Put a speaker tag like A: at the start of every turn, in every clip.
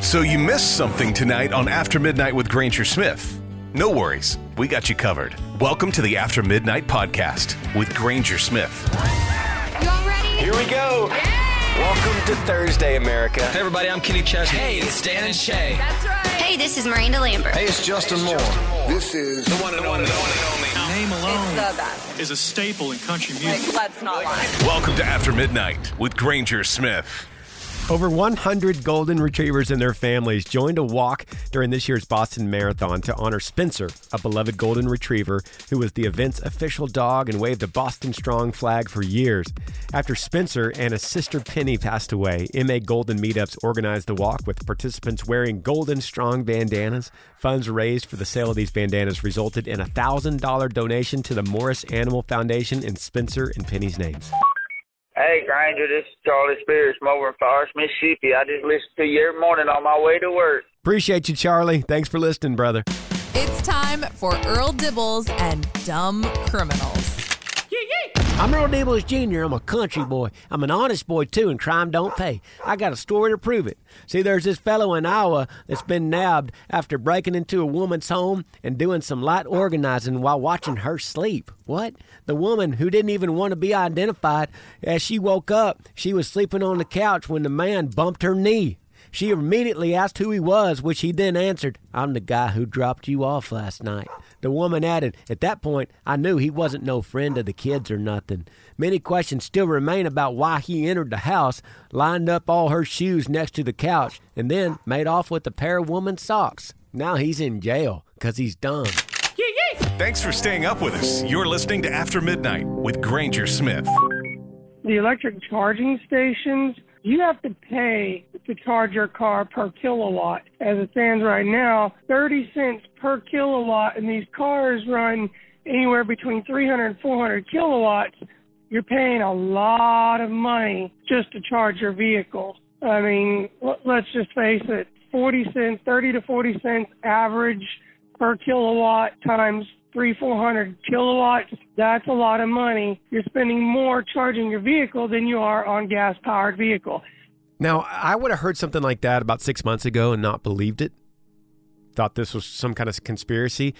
A: So you missed something tonight on After Midnight with Granger Smith. No worries, we got you covered. Welcome to the After Midnight podcast with Granger Smith.
B: You all ready?
C: Here we go. Welcome to Thursday, America.
D: Hey, everybody, I'm Kenny Chesney. Hey, it's Dan and Shay.
B: That's right. Hey, this is Miranda Lambert.
E: Hey, it's Justin Moore.
F: This is
D: the one and only.
G: Name alone
B: the best.
G: is a staple in country music.
B: Like, let's not lie.
A: Welcome to After Midnight with Granger Smith.
H: Over 100 golden retrievers and their families joined a walk during this year's Boston Marathon to honor Spencer, a beloved golden retriever who was the event's official dog and waved a Boston Strong flag for years. After Spencer and his sister Penny passed away, MA Golden Meetups organized the walk with participants wearing Golden Strong bandanas. Funds raised for the sale of these bandanas resulted in a $1,000 donation to the Morris Animal Foundation in Spencer and Penny's names.
I: Hey, Granger, this is Charlie Spears from over in Forest, Mississippi. I just listen to you every morning on my way to work.
H: Appreciate you, Charlie. Thanks for listening, brother.
J: It's time for Earl Dibbles and Dumb Criminals.
K: I'm Earl Dibbles Jr. I'm a country boy. I'm an honest boy, too, and crime don't pay. I got a story to prove it. See, there's this fellow in Iowa that's been nabbed after breaking into a woman's home and doing some light organizing while watching her sleep. What? The woman who didn't even want to be identified, as she woke up, she was sleeping on the couch when the man bumped her knee. She immediately asked who he was, which he then answered, I'm the guy who dropped you off last night. The woman added, At that point, I knew he wasn't no friend of the kids or nothing. Many questions still remain about why he entered the house, lined up all her shoes next to the couch, and then made off with a pair of woman's socks. Now he's in jail because he's dumb.
A: Thanks for staying up with us. You're listening to After Midnight with Granger Smith.
L: The electric charging stations, you have to pay to charge your car per kilowatt. As it stands right now, 30 cents per kilowatt, and these cars run anywhere between 300 and 400 kilowatts. You're paying a lot of money just to charge your vehicle. I mean, let's just face it, 40 cents, 30 to 40 cents average per kilowatt times three, four hundred kilowatts, that's a lot of money. You're spending more charging your vehicle than you are on gas powered vehicle.
H: Now, I would have heard something like that about six months ago and not believed it. Thought this was some kind of conspiracy.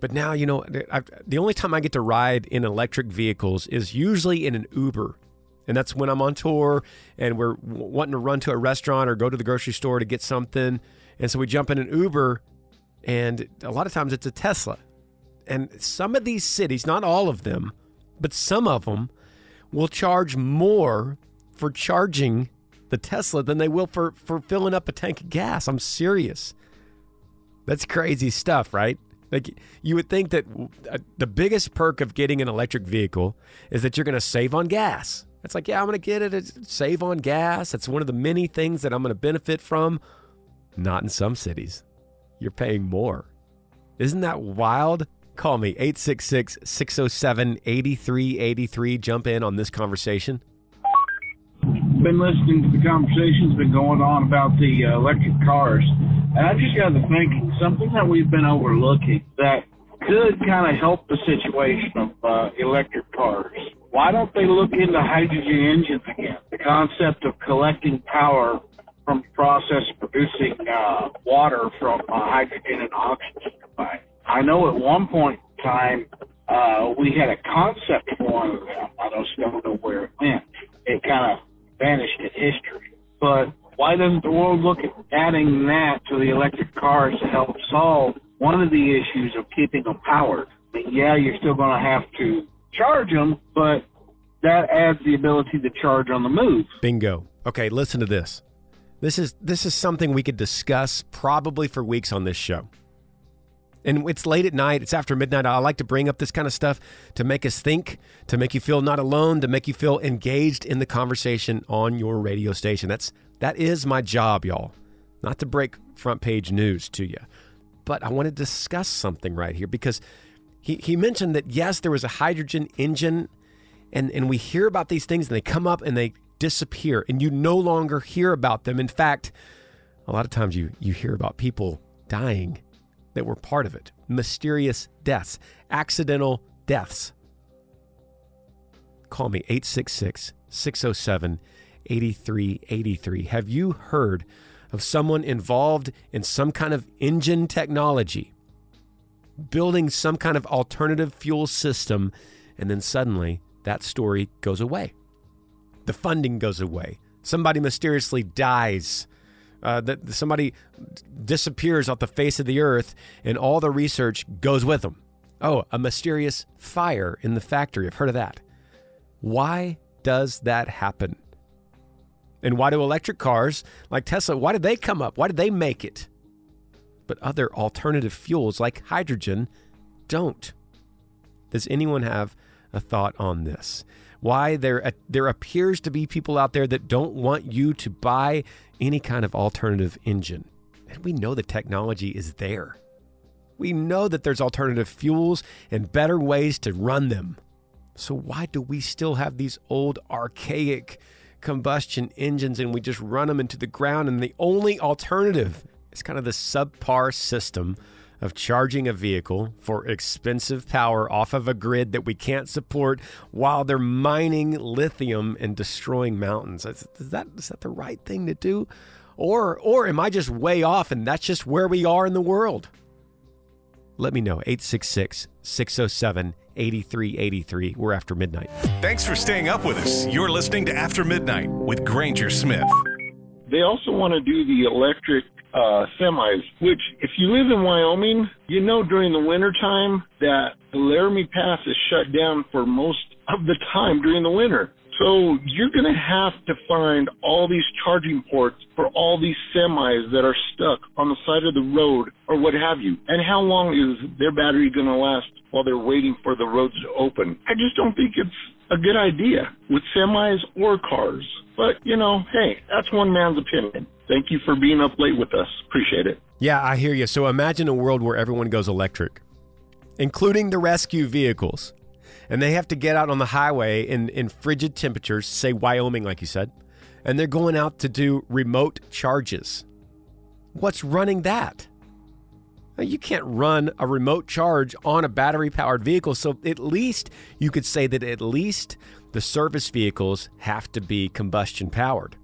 H: But now, you know, I've, the only time I get to ride in electric vehicles is usually in an Uber. And that's when I'm on tour and we're wanting to run to a restaurant or go to the grocery store to get something. And so we jump in an Uber, and a lot of times it's a Tesla. And some of these cities, not all of them, but some of them will charge more for charging the Tesla than they will for, for filling up a tank of gas. I'm serious. That's crazy stuff, right? Like you would think that uh, the biggest perk of getting an electric vehicle is that you're going to save on gas. It's like, yeah, I'm going to get it, save on gas. That's one of the many things that I'm going to benefit from. Not in some cities. you're paying more. Isn't that wild? Call me 866 607 8383. Jump in on this conversation.
E: Been listening to the conversations been going on about the uh, electric cars, and I just got to thinking something that we've been overlooking that could kind of help the situation of uh, electric cars. Why don't they look into hydrogen engines again? The concept of collecting power from the process producing uh, water from uh, hydrogen and oxygen. I know at one point in time uh, we had a concept for one of them. I just don't know where it went. It kind of vanished in history. But why doesn't the world look at adding that to the electric cars to help solve one of the issues of keeping them powered? Yeah, you're still going to have to charge them, but that adds the ability to charge on the move.
H: Bingo. Okay, listen to this. This is this is something we could discuss probably for weeks on this show. And it's late at night, it's after midnight. I like to bring up this kind of stuff to make us think, to make you feel not alone, to make you feel engaged in the conversation on your radio station. That's that is my job, y'all. Not to break front page news to you. But I want to discuss something right here because he, he mentioned that yes, there was a hydrogen engine and, and we hear about these things and they come up and they disappear and you no longer hear about them. In fact, a lot of times you, you hear about people dying that were part of it mysterious deaths, accidental deaths. Call me 866 607 8383. Have you heard of someone involved in some kind of engine technology, building some kind of alternative fuel system, and then suddenly that story goes away? The funding goes away. Somebody mysteriously dies uh, that somebody disappears off the face of the earth and all the research goes with them. Oh, a mysterious fire in the factory. I've heard of that. Why does that happen? And why do electric cars like Tesla, why did they come up? Why did they make it? But other alternative fuels like hydrogen don't. Does anyone have a thought on this? Why there uh, there appears to be people out there that don't want you to buy any kind of alternative engine. And we know the technology is there. We know that there's alternative fuels and better ways to run them. So, why do we still have these old archaic combustion engines and we just run them into the ground? And the only alternative is kind of the subpar system of charging a vehicle for expensive power off of a grid that we can't support while they're mining lithium and destroying mountains. Is that, is that the right thing to do? Or, or am I just way off and that's just where we are in the world? Let me know. 866 607 8383. We're after midnight.
A: Thanks for staying up with us. You're listening to After Midnight with Granger Smith.
E: They also want to do the electric uh, semis, which if you live in Wyoming, you know during the wintertime that the Laramie Pass is shut down for most of the time during the winter. So you're going to have to find all these charging ports for all these semis that are stuck on the side of the road or what have you. And how long is their battery going to last while they're waiting for the roads to open? I just don't think it's a good idea with semis or cars. But, you know, hey, that's one man's opinion. Thank you for being up late with us. Appreciate it.
H: Yeah, I hear you. So imagine a world where everyone goes electric, including the rescue vehicles. And they have to get out on the highway in, in frigid temperatures, say Wyoming, like you said, and they're going out to do remote charges. What's running that? You can't run a remote charge on a battery powered vehicle. So at least you could say that at least the service vehicles have to be combustion powered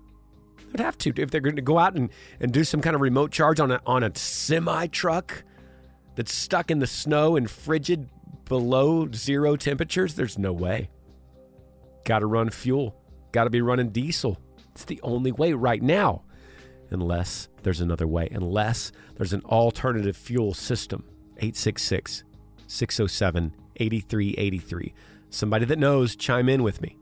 H: They'd have to if they're going to go out and, and do some kind of remote charge on a on a semi truck that's stuck in the snow and frigid below zero temperatures. There's no way. Got to run fuel. Got to be running diesel. It's the only way right now, unless there's another way. Unless there's an alternative fuel system. 866 607 8383. Somebody that knows, chime in with me.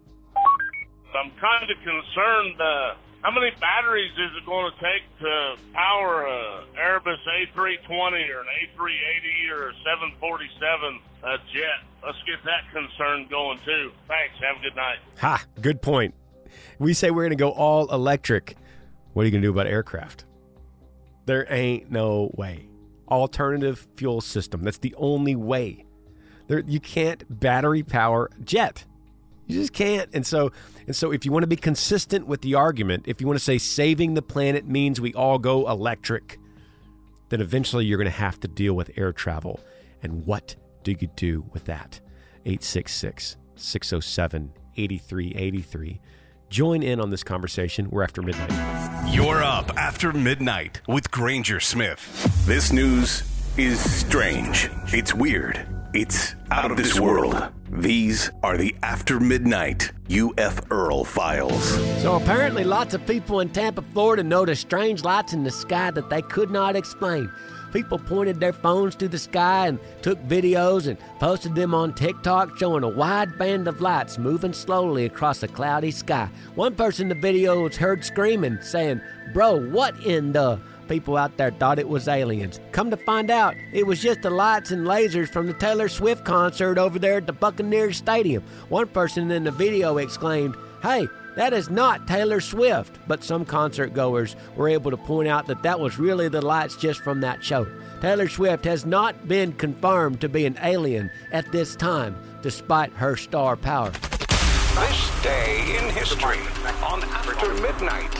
F: I'm kind of concerned. Uh how many batteries is it going to take to power a Airbus A320 or an A380 or a 747 uh, jet? Let's get that concern going too. Thanks. Have a good night.
H: Ha! Good point. We say we're going to go all electric. What are you going to do about aircraft? There ain't no way. alternative fuel system. That's the only way. There, you can't battery power jet. You just can't. And so, and so, if you want to be consistent with the argument, if you want to say saving the planet means we all go electric, then eventually you're going to have to deal with air travel. And what do you do with that? 866 607 8383. Join in on this conversation. We're after midnight.
A: You're up after midnight with Granger Smith. This news is strange. It's weird. It's out of this world. These are the After Midnight UF Earl files.
K: So apparently, lots of people in Tampa, Florida noticed strange lights in the sky that they could not explain. People pointed their phones to the sky and took videos and posted them on TikTok showing a wide band of lights moving slowly across a cloudy sky. One person in the video was heard screaming, saying, Bro, what in the. People out there thought it was aliens. Come to find out, it was just the lights and lasers from the Taylor Swift concert over there at the Buccaneers Stadium. One person in the video exclaimed, Hey, that is not Taylor Swift. But some concert goers were able to point out that that was really the lights just from that show. Taylor Swift has not been confirmed to be an alien at this time, despite her star power.
A: This day in history on After Midnight.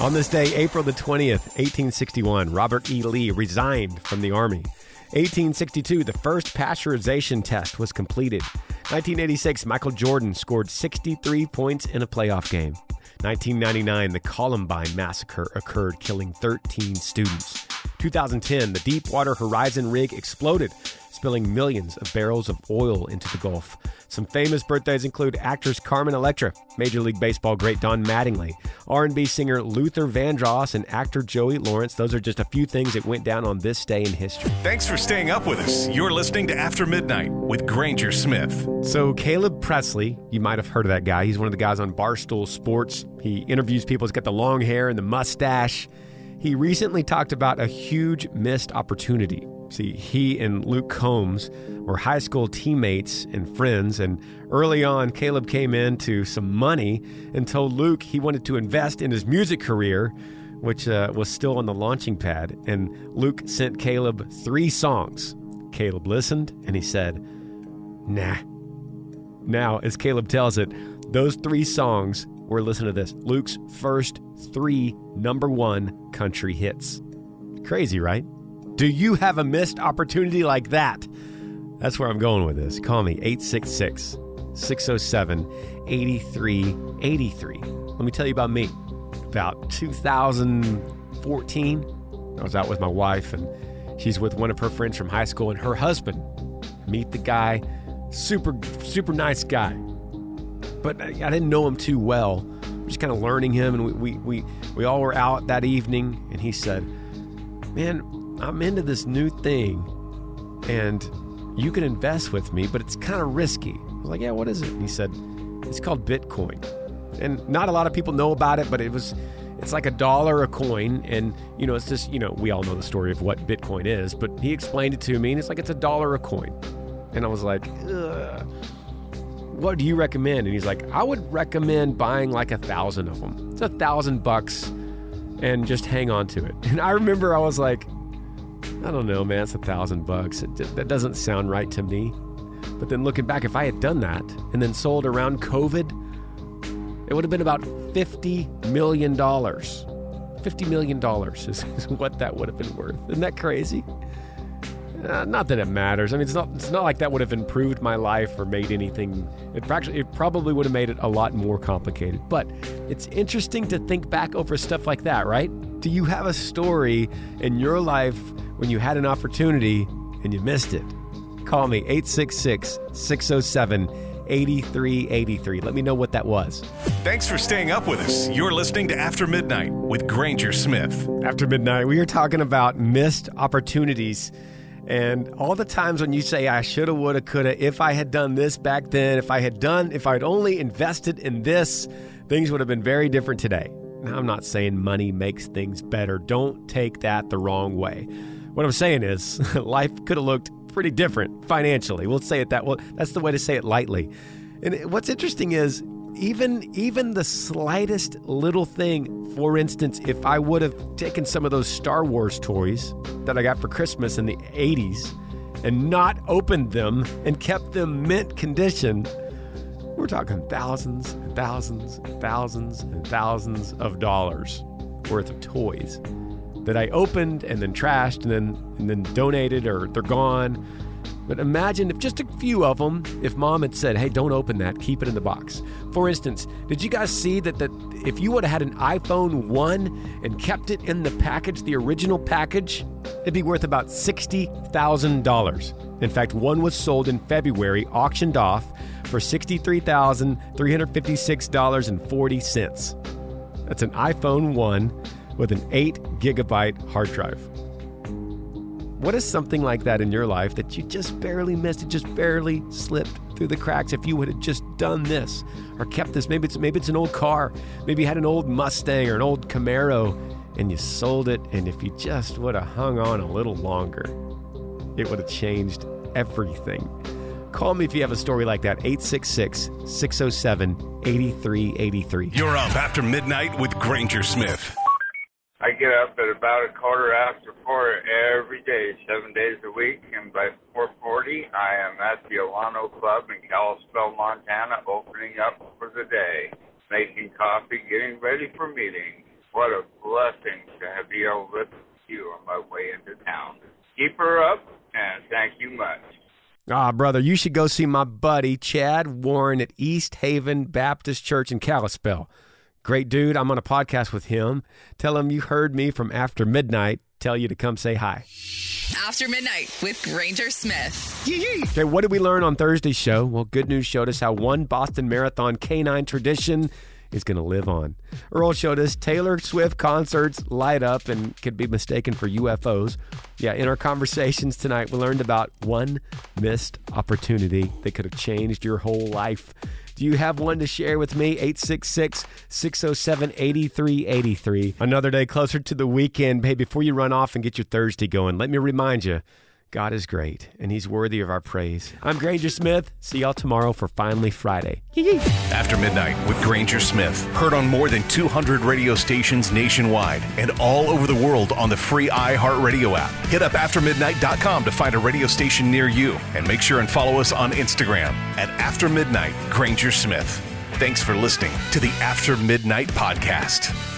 H: On this day, April the 20th, 1861, Robert E. Lee resigned from the Army. 1862, the first pasteurization test was completed. 1986, Michael Jordan scored 63 points in a playoff game. 1999, the Columbine Massacre occurred, killing 13 students. 2010, the Deepwater Horizon rig exploded, spilling millions of barrels of oil into the Gulf. Some famous birthdays include actress Carmen Electra, Major League Baseball great Don Mattingly, R&B singer Luther Vandross, and actor Joey Lawrence. Those are just a few things that went down on this day in history.
A: Thanks for staying up with us. You're listening to After Midnight with Granger Smith.
H: So Caleb Pressley, you might have heard of that guy. He's one of the guys on Barstool Sports. He interviews people. He's got the long hair and the mustache. He recently talked about a huge missed opportunity. See, he and Luke Combs were high school teammates and friends, and early on, Caleb came into some money and told Luke he wanted to invest in his music career, which uh, was still on the launching pad. And Luke sent Caleb three songs. Caleb listened and he said, Nah. Now, as Caleb tells it, those three songs were, listen to this, Luke's first three number one country hits. Crazy, right? Do you have a missed opportunity like that? That's where I'm going with this. Call me 866 607 8383. Let me tell you about me. About 2014, I was out with my wife, and she's with one of her friends from high school and her husband. Meet the guy, super, super nice guy. But I didn't know him too well. Just kind of learning him, and we, we, we, we all were out that evening, and he said, Man, I'm into this new thing, and you can invest with me, but it's kind of risky. I was like, Yeah, what is it? And he said, It's called Bitcoin. And not a lot of people know about it, but it was it's like a dollar a coin and you know it's just you know we all know the story of what bitcoin is but he explained it to me and it's like it's a dollar a coin and i was like Ugh. what do you recommend and he's like i would recommend buying like a thousand of them it's a thousand bucks and just hang on to it and i remember i was like i don't know man it's a thousand bucks that doesn't sound right to me but then looking back if i had done that and then sold around covid it would have been about $50 million. $50 million is, is what that would have been worth. Isn't that crazy? Uh, not that it matters. I mean, it's not, it's not like that would have improved my life or made anything. It, actually, it probably would have made it a lot more complicated. But it's interesting to think back over stuff like that, right? Do you have a story in your life when you had an opportunity and you missed it? Call me 866 607 8383. Let me know what that was.
A: Thanks for staying up with us. You're listening to After Midnight with Granger Smith.
H: After midnight, we are talking about missed opportunities and all the times when you say, I shoulda, woulda, coulda, if I had done this back then, if I had done, if I had only invested in this, things would have been very different today. Now, I'm not saying money makes things better. Don't take that the wrong way. What I'm saying is, life could have looked pretty different financially. We'll say it that well. That's the way to say it lightly. And what's interesting is even even the slightest little thing. For instance, if I would have taken some of those Star Wars toys that I got for Christmas in the 80s and not opened them and kept them mint condition, we're talking thousands and thousands and thousands and thousands of dollars worth of toys that I opened and then trashed and then and then donated or they're gone. But imagine if just a few of them, if mom had said, "Hey, don't open that, keep it in the box." For instance, did you guys see that that if you would have had an iPhone 1 and kept it in the package, the original package, it'd be worth about $60,000. In fact, one was sold in February, auctioned off for $63,356.40. That's an iPhone 1 with an 8 gigabyte hard drive. What is something like that in your life that you just barely missed? It just barely slipped through the cracks. If you would have just done this or kept this, maybe it's maybe it's an old car, maybe you had an old Mustang or an old Camaro, and you sold it. And if you just would have hung on a little longer, it would have changed everything. Call me if you have a story like that. 866 607 8383.
A: You're up after midnight with Granger Smith.
M: Get up at about a quarter after four every day, seven days a week, and by 4:40, I am at the Alano Club in Kalispell, Montana, opening up for the day, making coffee, getting ready for meetings. What a blessing to have be able to listen you on my way into town. Keep her up, and thank you much.
H: Ah, brother, you should go see my buddy Chad Warren at East Haven Baptist Church in Kalispell. Great dude. I'm on a podcast with him. Tell him you heard me from after midnight. Tell you to come say hi.
J: After Midnight with Granger Smith.
H: Okay, what did we learn on Thursday's show? Well, Good News showed us how one Boston Marathon canine tradition is going to live on. Earl showed us Taylor Swift concerts light up and could be mistaken for UFOs. Yeah, in our conversations tonight, we learned about one missed opportunity that could have changed your whole life. Do you have one to share with me? 866 607 8383. Another day closer to the weekend. Hey, before you run off and get your Thursday going, let me remind you God is great and He's worthy of our praise. I'm Granger Smith. See y'all tomorrow for Finally Friday.
A: After Midnight with Granger Smith. Heard on more than 200 radio stations nationwide and all over the world on the free iHeartRadio app. Hit up aftermidnight.com to find a radio station near you and make sure and follow us on Instagram at After Midnight Granger Smith. Thanks for listening to the After Midnight Podcast.